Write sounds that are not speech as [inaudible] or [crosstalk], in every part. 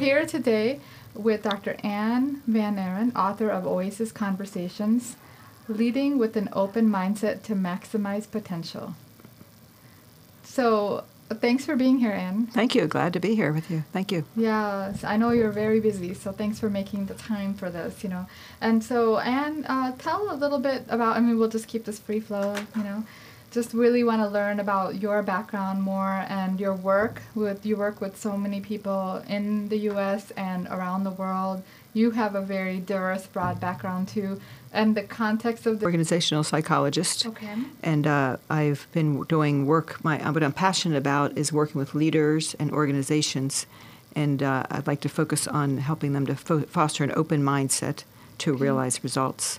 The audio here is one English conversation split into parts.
here today with Dr. Ann Van Eron, author of Oasis Conversations Leading with an Open Mindset to Maximize Potential. So, thanks for being here, Ann. Thank you. Glad to be here with you. Thank you. Yes, I know you're very busy, so thanks for making the time for this, you know. And so, Ann, uh, tell a little bit about, I mean, we'll just keep this free flow, you know. Just really want to learn about your background more and your work with you work with so many people in the US and around the world. You have a very diverse, broad background too and the context of the organizational psychologist. Okay. And uh, I've been doing work. My what I'm passionate about is working with leaders and organizations, and uh, I'd like to focus on helping them to fo- foster an open mindset to okay. realize results.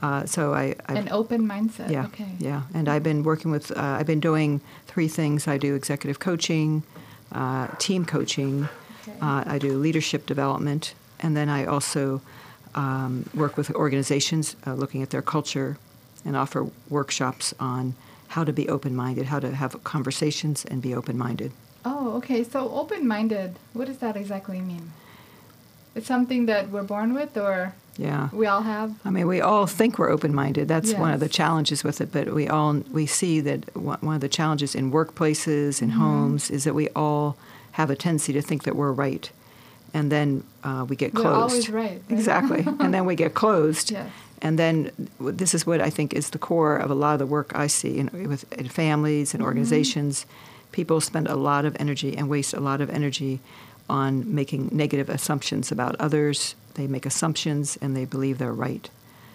Uh, so I I've, an open mindset. Yeah, okay. yeah. And I've been working with. Uh, I've been doing three things. I do executive coaching, uh, team coaching. Okay. Uh, I do leadership development, and then I also um, work with organizations uh, looking at their culture and offer workshops on how to be open minded, how to have conversations and be open minded. Oh, okay. So, open minded, what does that exactly mean? It's something that we're born with, or yeah, we all have. I mean, we all think we're open minded. That's yes. one of the challenges with it. But we all we see that one of the challenges in workplaces, in mm-hmm. homes, is that we all have a tendency to think that we're right and then uh, we get closed. We're always right. right? [laughs] Exactly, and then we get closed. Yes. And then this is what I think is the core of a lot of the work I see in, with in families and mm-hmm. organizations. People spend a lot of energy and waste a lot of energy on making negative assumptions about others. They make assumptions and they believe they're right.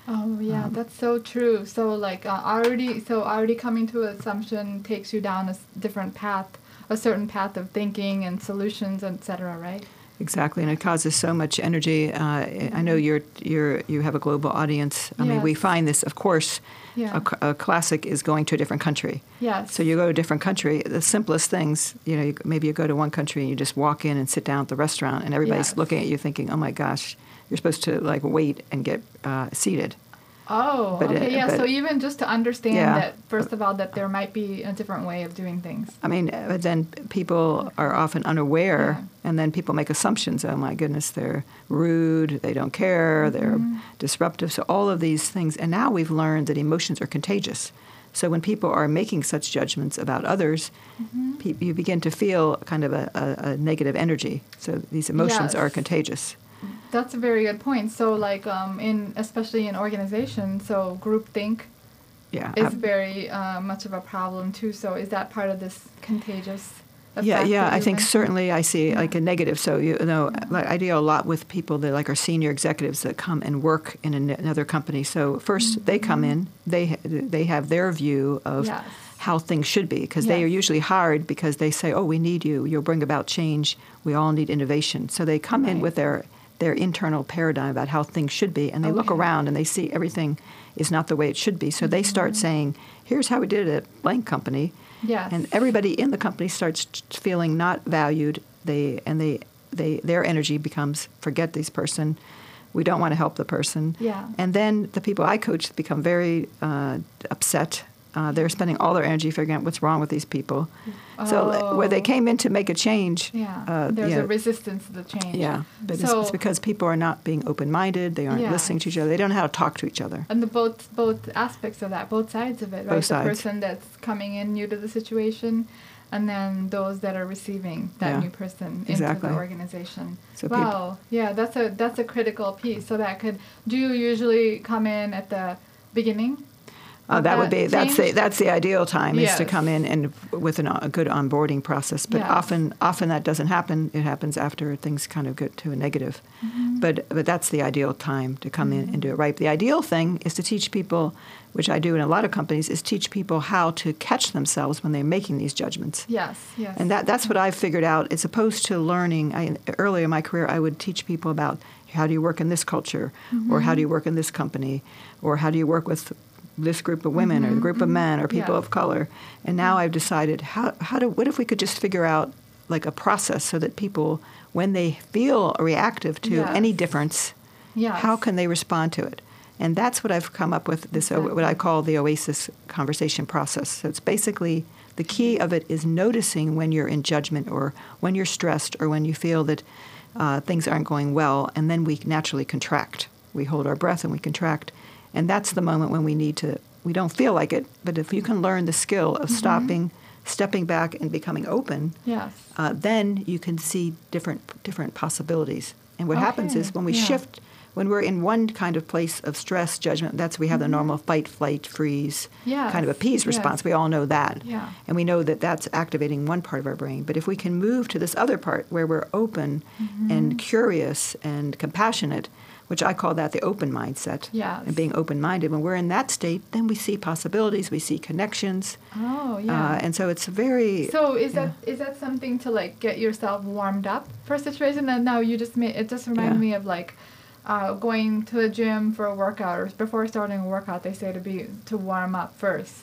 Oh yeah, um, that's so true. So like uh, already, so already coming to an assumption takes you down a different path, a certain path of thinking and solutions, etc. Right? Exactly, and it causes so much energy. Uh, I know you're you're you have a global audience. I yes. mean, we find this, of course. Yeah. A, a, classic is going to a different country. Yes. So you go to a different country. The simplest things, you know, you, maybe you go to one country and you just walk in and sit down at the restaurant, and everybody's yes. looking at you, thinking, "Oh my gosh, you're supposed to like wait and get uh, seated." Oh, but okay, it, yeah. So even just to understand yeah. that, first of all, that there might be a different way of doing things. I mean, but then people are often unaware, yeah. and then people make assumptions. Oh my goodness, they're rude, they don't care, mm-hmm. they're disruptive. So all of these things, and now we've learned that emotions are contagious. So when people are making such judgments about others, mm-hmm. pe- you begin to feel kind of a, a, a negative energy. So these emotions yes. are contagious. That's a very good point. So, like, um, in especially in organizations, so groupthink yeah, is very uh, much of a problem too. So, is that part of this contagious? Yeah, yeah. I think mentioned? certainly I see yeah. like a negative. So you know, like I deal a lot with people that like are senior executives that come and work in an, another company. So 1st mm-hmm. they come in, they they have their view of. Yes. How things should be, because yes. they are usually hired because they say, "Oh, we need you. You'll bring about change. We all need innovation." So they come right. in with their their internal paradigm about how things should be, and they okay. look around and they see everything is not the way it should be. So mm-hmm. they start mm-hmm. saying, "Here's how we did it at blank company," yes. and everybody in the company starts feeling not valued. They and they they their energy becomes forget this person. We don't want to help the person. Yeah. And then the people I coach become very uh, upset uh, they're spending all their energy figuring out what's wrong with these people. Oh. So where they came in to make a change, yeah, uh, there's yeah, a resistance to the change. Yeah, but so, it's, it's, because people are not being open-minded. They aren't yeah. listening to each other. They don't know how to talk to each other. And the both both aspects of that, both sides of it, right? Both sides. The person that's coming in new to the situation, and then those that are receiving that yeah. new person exactly. into the organization. So wow, yeah, that's a that's a critical piece. So that could do you usually come in at the beginning uh, that, that, would be that's the that's the ideal time yes. is to come in and with an, a good onboarding process. But yes. often often that doesn't happen. It happens after things kind of get to a negative. Mm-hmm. But but that's the ideal time to come mm-hmm. in and do it right. The ideal thing is to teach people, which I do in a lot of companies, is teach people how to catch themselves when they're making these judgments. Yes, yes. And that that's what I've figured out. As opposed to learning, I, early in my career, I would teach people about how do you work in this culture, mm-hmm. or how do you work in this company, or how do you work with this group of women mm-hmm, or a group mm-hmm. of men or people of color. And now I've decided how, how do what if we could just figure out like a process so that people when they feel reactive to yes. any difference, yes. how can they respond to it? And that's what I've come up with this exactly. what I call the Oasis conversation process. So it's basically the key of it is noticing when you're in judgment or when you're stressed or when you feel that uh, things aren't going well, and then we naturally contract. We hold our breath and we contract, and that's the moment when we need to. We don't feel like it, but if you can learn the skill of stopping, stepping back, and becoming open, Yes. uh, then you can see different different possibilities. And what happens is when we yeah. shift, when we're in one kind of place of stress, judgment, that's we have the normal fight, flight, freeze kind of a Mm-hmm. Yes, response. We all know that. Yeah. And we know that that's activating one part of our brain. But if we can move to this other part where we're open Mm-hmm. and curious and compassionate, which I call that the open mindset, Yes. and being open minded, when we're in that state, then we see possibilities, we see connections. Oh, yeah. Uh, and so it's very. So is yeah. that is that something to like get yourself warmed up for a situation? And now you just made it just reminded Yeah. me of like uh, going to the gym for a workout or before starting a workout. They say to be to warm up first,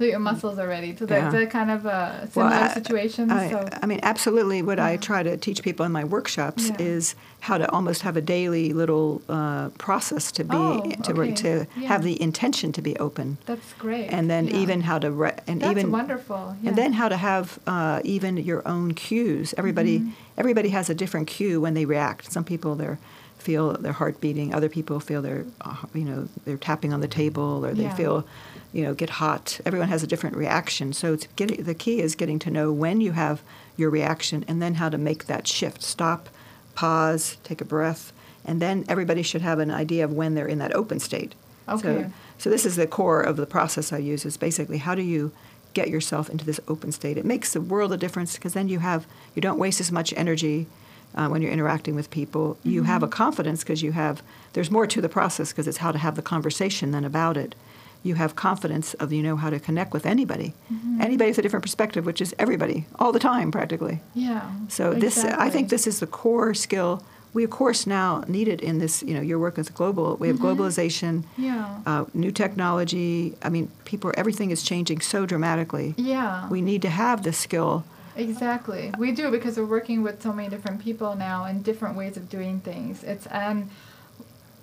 so your muscles are ready. So Yeah. that's a kind of a Well, similar I- situation. I, so I mean, absolutely. What I try to teach people in my workshops Yeah. is how to almost have a daily little uh, process to be Oh, to okay. to Yeah. have the intention to be open, that's great. and then Yeah. even how to re- and that's even wonderful. Yeah. and then how to have uh, even your own cues. Everybody Mm-hmm. everybody has a different cue when they react. Some people they feel their heart beating. Other people feel they're uh, you know they're tapping on the table or they Yeah. feel you know get hot. Everyone has a different reaction. So it's getting the key is getting to know when you have your reaction and then how to make that shift. Stop, pause, take a breath, and then everybody should have an idea of when they're in that open state. Okay. So, so this is the core of the process I use is basically how do you get yourself into this open state? It makes the world a difference because then you have you don't waste as much energy uh, when you're interacting with people. You have a confidence because you have there's more to the process because it's how to have the conversation than about it. You have confidence of you know how to connect with anybody, anybody with a different perspective, which is everybody all the time practically. yeah. So this, I think, this is the core skill we, of course, now need it in this. You know, your work with global. We have globalization, Yeah. uh, new technology. I mean, people, everything is changing so dramatically. Yeah. We need to have this skill. Exactly. We do because we're working with so many different people now and different ways of doing things. It's and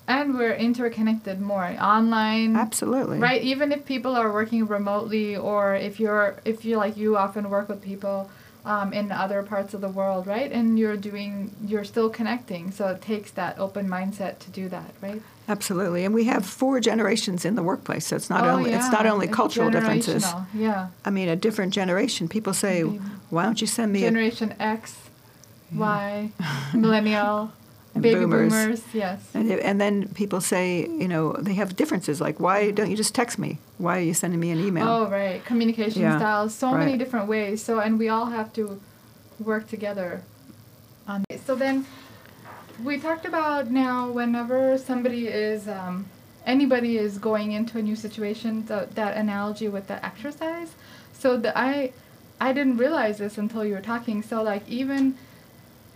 and we're interconnected more online. Absolutely. Right? Even if people are working remotely or if you're if you like you often work with people um, in other parts of the world, right? And you're doing you're still connecting. So it takes that open mindset to do that, right? Absolutely. And we have four generations in the workplace, so it's not Oh, only it's not only It's cultural differences. Yeah. I mean, a different generation. People say, Maybe. "Why don't you send me a Generation X, Y, [laughs] millennial, baby boomers. boomers. Yes. And, and then people say, you know, they have differences. Like, why don't you just text me? Why are you sending me an email? Oh, right. Communication Yeah, styles, so many different ways. So, and we all have to work together on it. So then, we talked about now whenever somebody is, um, anybody is going into a new situation, the, that analogy with the exercise. So the, I, I didn't realize this until you were talking. So like even,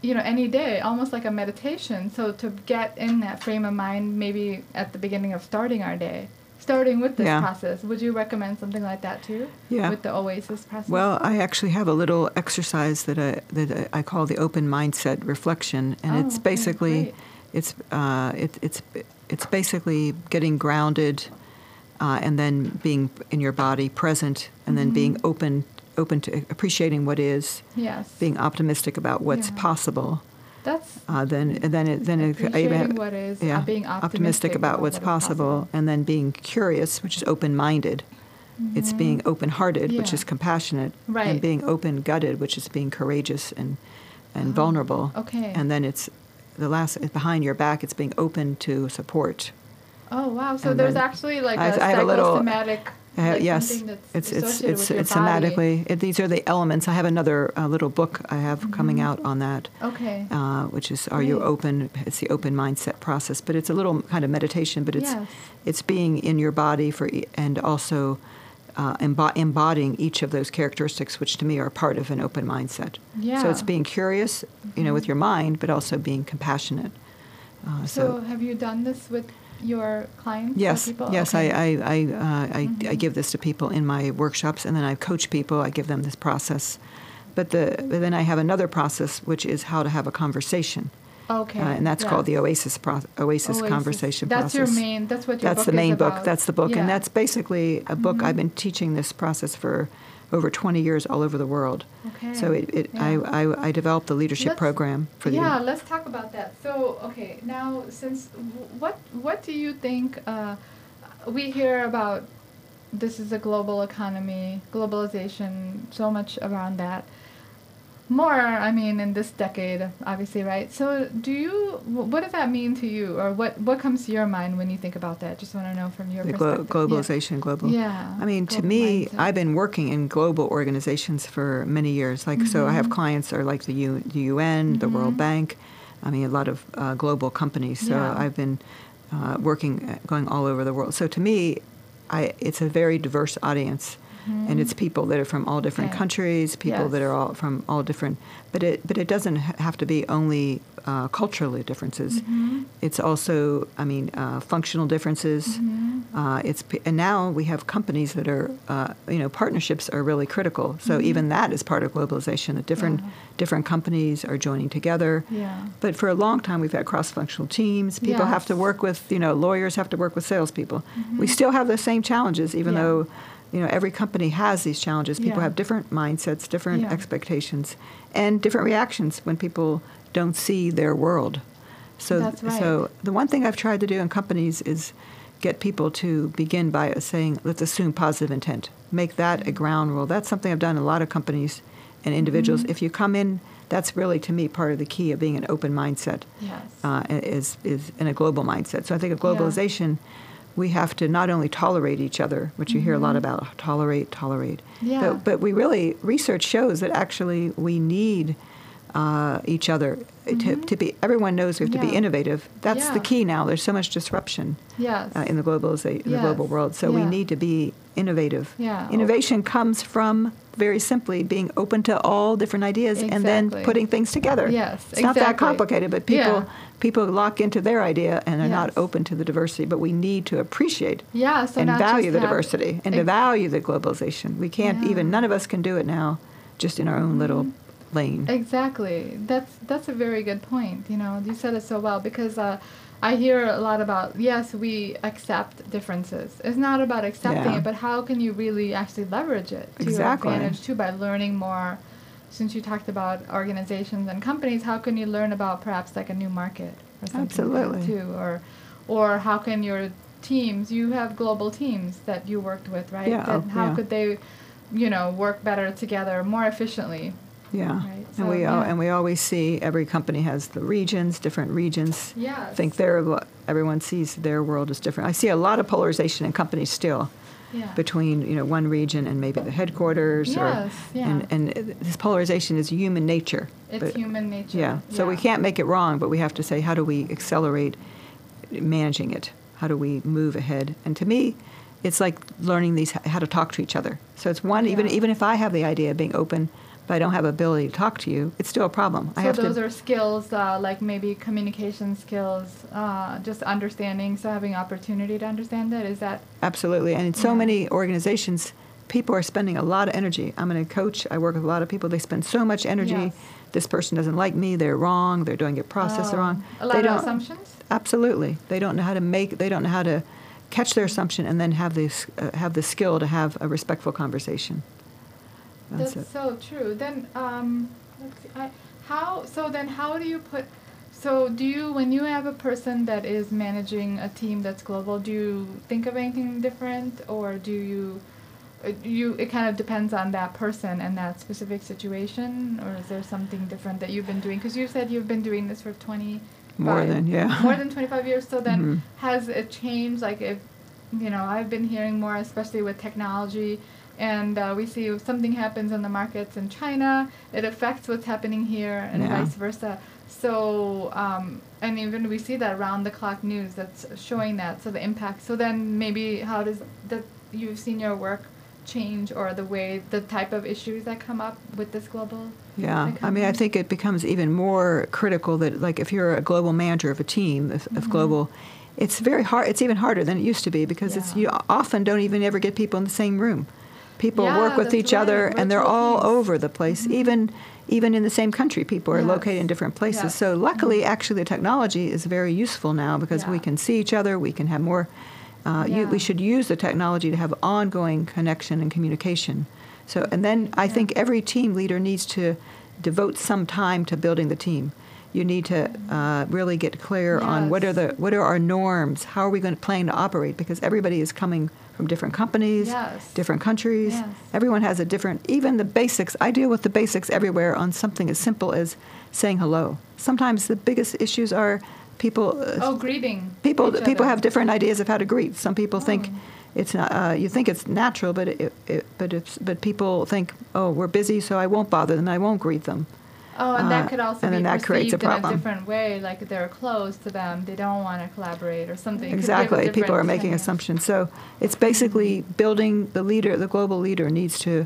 you know, any day, almost like a meditation. So to get in that frame of mind, maybe at the beginning of starting our day, starting with this Yeah. process, would you recommend something like that too? Yeah. With the Oasis process. Well, I actually have a little exercise that I that I call the open mindset reflection, and Oh, it's basically great. it's uh, it, it's it's basically getting grounded, uh, and then being in your body present, and then being Mm-hmm. open open to appreciating what is, yes. being optimistic about what's Yeah. possible. That's Uh, then then it, then it, appreciating what is, uh, yeah, being optimistic, about what's what is possible, and then being curious, which is open-minded. It's being open-hearted, which Mm-hmm. Is compassionate, Right. and being open-gutted, which is being courageous and and Oh, vulnerable. okay. And then it's the last behind your back. It's being open to support. Oh wow! So And there's actually like I- a I have a little- psychosomatic. I have- like yes, it's it's it's it's body. somatically. It, these are the elements. I have another uh, little book I have coming out on that. Okay. uh, which is Are You Open? It's the open mindset process, but it's a little kind of meditation, but it's Yes. it's being in your body for and also uh, embo- embodying each of those characteristics, which to me are part of an open mindset. Yeah. So it's being curious, you know, with your mind, but also being compassionate. Uh, So have you done this with your clients? Yes, people? yes, Okay. I, I, I, uh, I, I Mhm. give this to people in my workshops, and then I coach people. I give them this process, but the but then I have another process, which is how to have a conversation, Okay. uh, and that's called the. Oasis pro- Oasis, Oasis. conversok That's process. your main. That's what your That's the main book. about. That's the book, Yeah. and that's basically a book. Mhm. I've been teaching this process for over 20 years all over the world. Okay. So it, it Yeah. I, I, I developed the leadership Let's- program for the yeah, let's talk about that. So, okay, now since what what do you think? Uh, we hear about this is a global economy, globalization, so much around that. More, I mean, in this decade, obviously, right? So, do you? What does that mean to you, or what what comes to your mind when you think about that? Just want to know from your the glo- perspective. Yeah. globalization, global. Yeah. I mean, to me, mindset. I've been working in global organizations for many years. Like, so I have Mhm. clients are like the, U, the UN, the World Mhm. Bank. I mean, a lot of uh, global companies. So Yeah. I've been uh, working, uh, going all over the world. So to me, I, it's a very diverse audience. And it's people that are from all different countries, people that are all from all different, but it but it doesn't have to be only uh, culturally differences. Mhm. It's also, I mean, uh, functional differences. Mhm. Uh, it's and now we have companies that are, uh, you know, partnerships are really critical. So Mhm. even that is part of globalization. That different Yeah. different companies are joining together. Yeah. But for a long time, we've had cross-functional teams. People have to work with, you know, lawyers have to work with salespeople. We Mhm. still have the same challenges, even Yeah. though, you know, every company has these challenges. People Yeah. have different mindsets, different Yeah. expectations, and different reactions when people don't see their world. So, right. so the one thing I've tried to do in companies is get people to begin by saying, let's assume positive intent. Make that a ground rule. That's something I've done in a lot of companies and individuals. Mhm. If you come in, that's really to me part of the key of being an open mindset Yes. uh, is is in a global mindset. So I think of Yeah. We have to not only tolerate each other, which you hear a lot Mhm. about, tolerate, tolerate, Yeah. but but we really research shows that actually we need uh, each other to, Mhm. to be. Everyone knows we have to be innovative. That's the key now. There's so much disruption yes. uh, in the globalization, in the global world. So we need to be innovative. Yeah. Innovation comes from very simply being open to all different ideas and then putting things together. Yes, It's not that complicated, but people Yeah. people lock into their idea and are not open to the diversity. But we need to appreciate Yeah. So and value the diversity and to value the globalization. We can't Yeah. even none of us can do it now, just in our own little Mm-hmm. Lane. Exactly. That's that's a very good point. You know, you said it so well because uh, I hear a lot about yes, we accept differences. It's not about accepting Yeah. it, but how can you really actually leverage it to Exactly. your advantage too by learning more. Since you talked about organizations and companies, how can you learn about perhaps like a new market or something like Absolutely. too, or or how can your teams? You have global teams that you worked with, right? Yeah, That how yeah. could they, you know, work better together, more efficiently? Yeah, Right, and so, we al- yeah. and we always see every company has the regions, different regions. Yes. think their everyone sees their world as different. I see a lot of polarization in companies still Yeah. between you know one region and maybe the headquarters Yes, or yeah. and and this polarization is human nature. It's But- human nature. Yeah. So we can't make it wrong, but we have to say how do we accelerate managing it? How do we move ahead? And to me, it's like learning these how to talk to each other. So it's one even Yeah. even if I have the idea of being open, but I don't have ability to talk to you, it's still a problem. I So have those to are skills uh, like maybe communication skills, uh, just understanding. So having opportunity to understand it is that. Absolutely. And in so Yeah. many organizations, people are spending a lot of energy. I'm a coach. I work with a lot of people. They spend so much energy. Yes. This person doesn't like me. They're wrong. They're doing it process um, wrong. A lot they of assumptions. Absolutely. They don't know how to make. They don't know how to catch their assumption and then have this uh, have the skill to have a respectful conversation. That's, That's so true. Then, um, let's see, I, how? So then, how do you put? So do you, when you have a person that is managing a team that's global, do you think of anything different, or do you? uh, You it kind of depends on that person and that specific situation, or is there something different that you've been doing? Because you said you've been doing this for twenty. More than yeah. [laughs] more than 25 years so then Mhm. has it changed like if you know i've been hearing more especially with technology and uh, we see if something happens in the markets in china it affects what's happening here and Yeah. vice versa so um, and even we see that round the clock news that's showing that so the impact so then maybe how does that you've seen your work change or the way the type of issues that come up with this global Yeah, I mean, I think it becomes even more critical that, like, if you're a global manager of a team of, of Mhm. global, it's very hard. It's even harder than it used to be because it's you often don't even ever get people in the same room. People Yeah, work with each other, right, and they're all over the place. Mhm. Even even in the same country, people are Yes. located in different places. Yes. So luckily, actually, the technology is very useful now because we can see each other. We can have more. Uh, you, we should use the technology to have ongoing connection and communication. So, and then I think every team leader needs to devote some time to building the team. You need to uh, really get clear on what are the what are our norms. How are we going to plan to operate? Because everybody is coming from different companies, Yes. different countries. Yes. Everyone has a different. Even the basics. I deal with the basics everywhere on something as simple as saying hello. Sometimes the biggest issues are people. Uh, Oh, greeting. people people other. have different ideas of how to greet. Some people think Oh. it's not. Uh, you think it's natural, but it, it, but it's, but people think, oh, we're busy, so I won't bother them. I won't greet them. Oh, and that Uh, could also be that creates a perceived in a different way, like they're closed to them, they don't want to collaborate or something. It could give a Exactly. People are making assumptions. So it's basically building the leader. The global leader needs to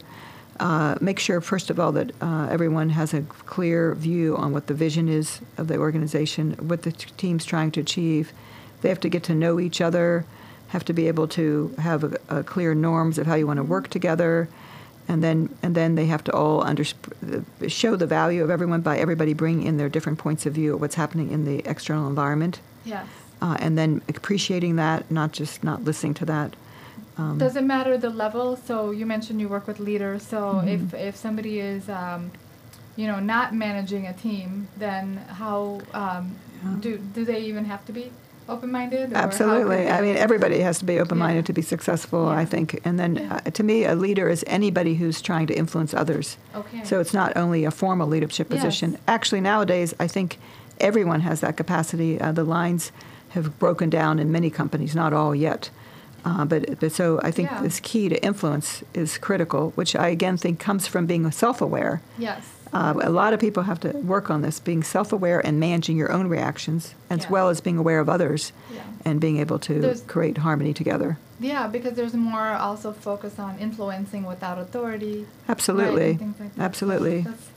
uh, make sure, first of all, that uh, everyone has a clear view on what the vision is of the organization, what the t- team's trying to achieve. They have to get to know each other, have to be able to have a, a clear norms of how you want to work together, and then and then they have to all under, show the value of everyone by everybody bringing in their different points of view of what's happening in the external environment Yes. uh, and then appreciating that, not just not listening to that. Um, Does it matter the level? So you mentioned you work with leaders. So Mm-hmm. if if somebody is, um, you know, not managing a team, then how um, do do they even have to be open-minded? or Absolutely. I mean, everybody has to be open-minded Yeah. to be successful. I think, and then Yeah. uh, to me, a leader is anybody who's trying to influence others. Okay. So it's not only a formal leadership Yes. position. Actually, nowadays, I think everyone has that capacity. Uh, the lines have broken down in many companies, not all yet. Uh, but, but so I think Yeah. this key to influence is critical, which I again think comes from being self-aware. yes. Uh, a lot of people have to work on this, being self-aware and managing your own reactions, as Yes. well as being aware of others, Yeah. and being able to There's- create harmony together. Yeah, because there's more also focus on influencing without authority. Absolutely, things like. Absolutely. that's-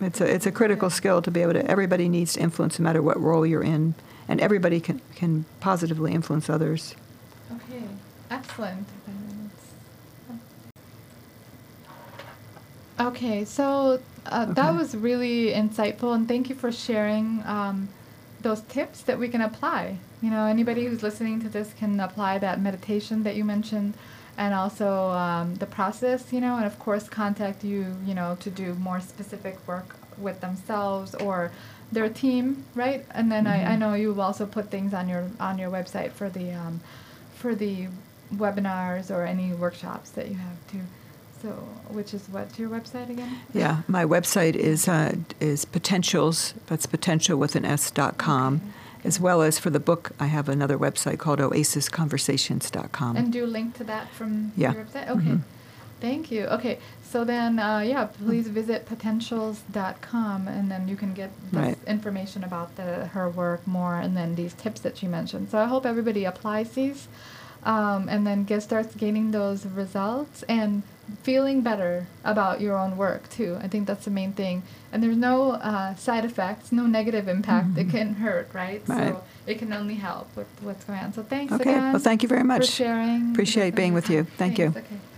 It's a it's a critical skill to be able to. Everybody needs to influence, no matter what role you're in, and everybody can can positively influence others. Okay, excellent. Okay, so uh, that was really insightful, and thank you for sharing um, those tips that we can apply. You know, anybody who's listening to this can apply that meditation that you mentioned, and also um, the process. You know, and of course, contact you. You know, to do more specific work with themselves or their team, right? And then I, I Mhm. know you've also put things on your on your website for the um, for the webinars or any workshops that you have too. So, which is what's your website again? Yeah, my website is uh, is potentials. That's potential with an s dot com, Okay. as well as for the book. I have another website called oasisconversations.com. And do you link to that from Yeah. your website? Okay. Mhm. Thank you. Okay. So then, uh, yeah, please visit potentials.com and then you can get this Right. information about the, her work more and then these tips that she mentioned. So I hope everybody applies these um, and then get starts gaining those results and feeling better about your own work too. I think that's the main thing. And there's no uh, side effects, no negative impact. It Mhm. can hurt, right? Right. So it can only help with what's going on. So thanks Okay, again. well, thank you very much For sharing. Appreciate being with you. Thank you. Okay.